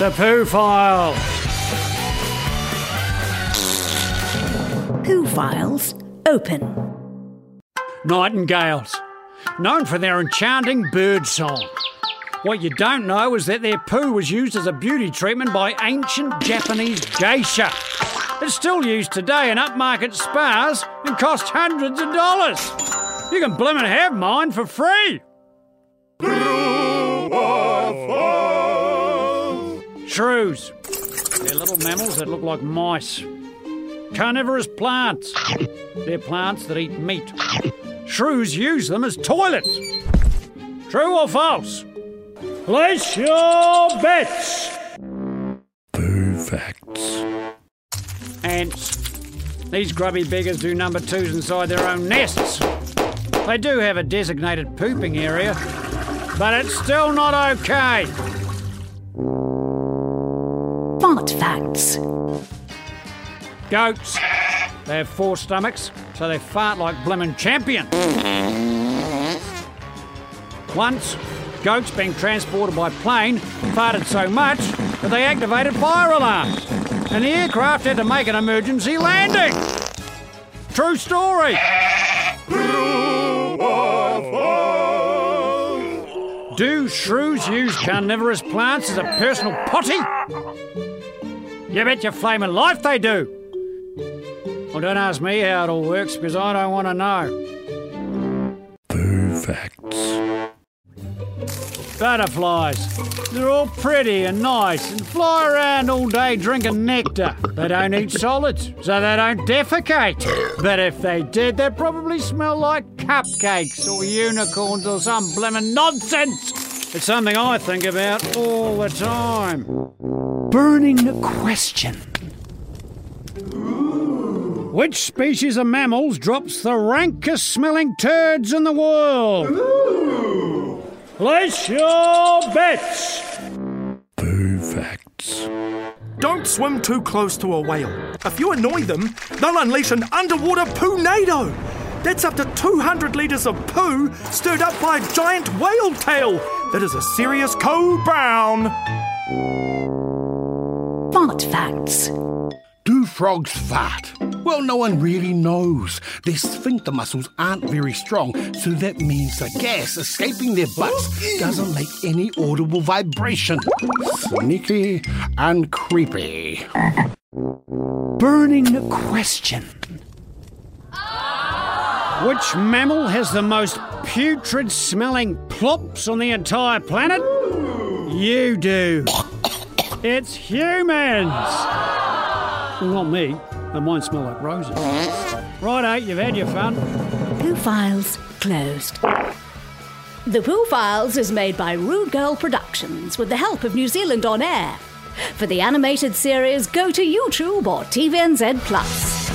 The Poo File. Poo Files open. Nightingales, known for their enchanting bird song. What you don't know is that their poo was used as a beauty treatment by ancient Japanese geisha. It's still used today in upmarket spas and costs hundreds of dollars. You can blimmin' have mine for free. Shrews. They're little mammals that look like mice. Carnivorous plants. They're plants that eat meat. Shrews use them as toilets. True or false? Place your bets. Poo facts. Ants. These grubby beggars do number twos inside their own nests. They do have a designated pooping area, but it's still not okay. Fart facts. Goats. They have four stomachs, so they fart like blimmin' champions. Once, goats being transported by plane farted so much that they activated fire alarms, and the aircraft had to make an emergency landing. True story. Do shrews use carnivorous plants as a personal potty? You bet your flaming life they do. Well, don't ask me how it all works because I don't want to know. Poo facts. Butterflies. They're all pretty and nice and fly around all day drinking nectar. They don't eat solids, so they don't defecate. But if they did, they'd probably smell like cupcakes or unicorns or some blimmin' nonsense. It's something I think about all the time. Burning the question. Which species of mammals drops the rankest smelling turds in the world? Place your bets. Poo facts. Don't swim too close to a whale. If you annoy them, they'll unleash an underwater poo-nado. That's up to 200 litres of poo stirred up by a giant whale tail. That is a serious co-brown. Fart facts. Do frogs fart? Well, no one really knows. Their sphincter muscles aren't very strong, so that means the gas escaping their butts doesn't make any audible vibration. Sneaky and creepy. Burning question. Which mammal has the most putrid smelling plops on the entire planet? You do. It's humans. Not me. But mine smell like roses. Right, Righto, you've had your fun. Poo Files closed. The Poo Files is made by Rude Girl Productions with the help of New Zealand On Air. For the animated series, go to YouTube or TVNZ Plus.